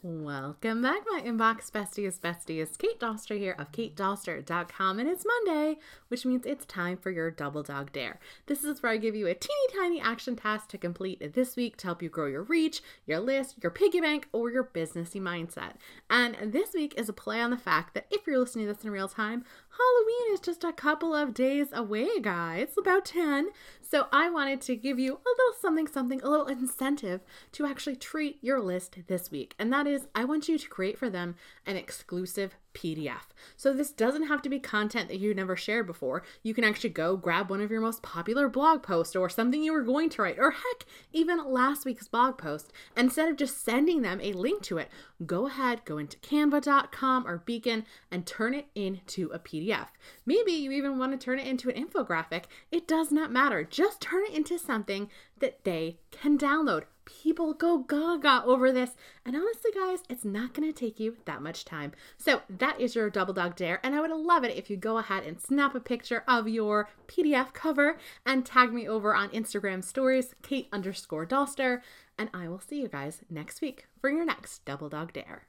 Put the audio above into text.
Welcome back, my inbox besties, besties. Kate Doster here of katedoster.com, and it's Monday, which means it's time for your Double Dog Dare. This is where I give you a teeny tiny action task to complete this week to help you grow your reach, your list, your piggy bank, or your businessy mindset. And this week is a play on the fact that if you're listening to this in real time, Halloween is just a couple of days away, guys. About 10. So I wanted to give you a little something, something, a little incentive to actually treat your list this week. And that is, I want you to create for them an exclusive PDF. So this doesn't have to be content that you've never shared before. You can actually go grab one of your most popular blog posts or something you were going to write, or heck, even last week's blog post. Instead of just sending them a link to it, go ahead, go into canva.com or Beacon and turn it into a PDF. Maybe you even want to turn it into an infographic. It does not matter. Just turn it into something that they can download people go gaga over this. And honestly, guys, it's not going to take you that much time. So that is your double dog dare. And I would love it if you go ahead and snap a picture of your PDF cover and tag me over on Instagram stories, Kate underscore Doster. And I will see you guys next week for your next double dog dare.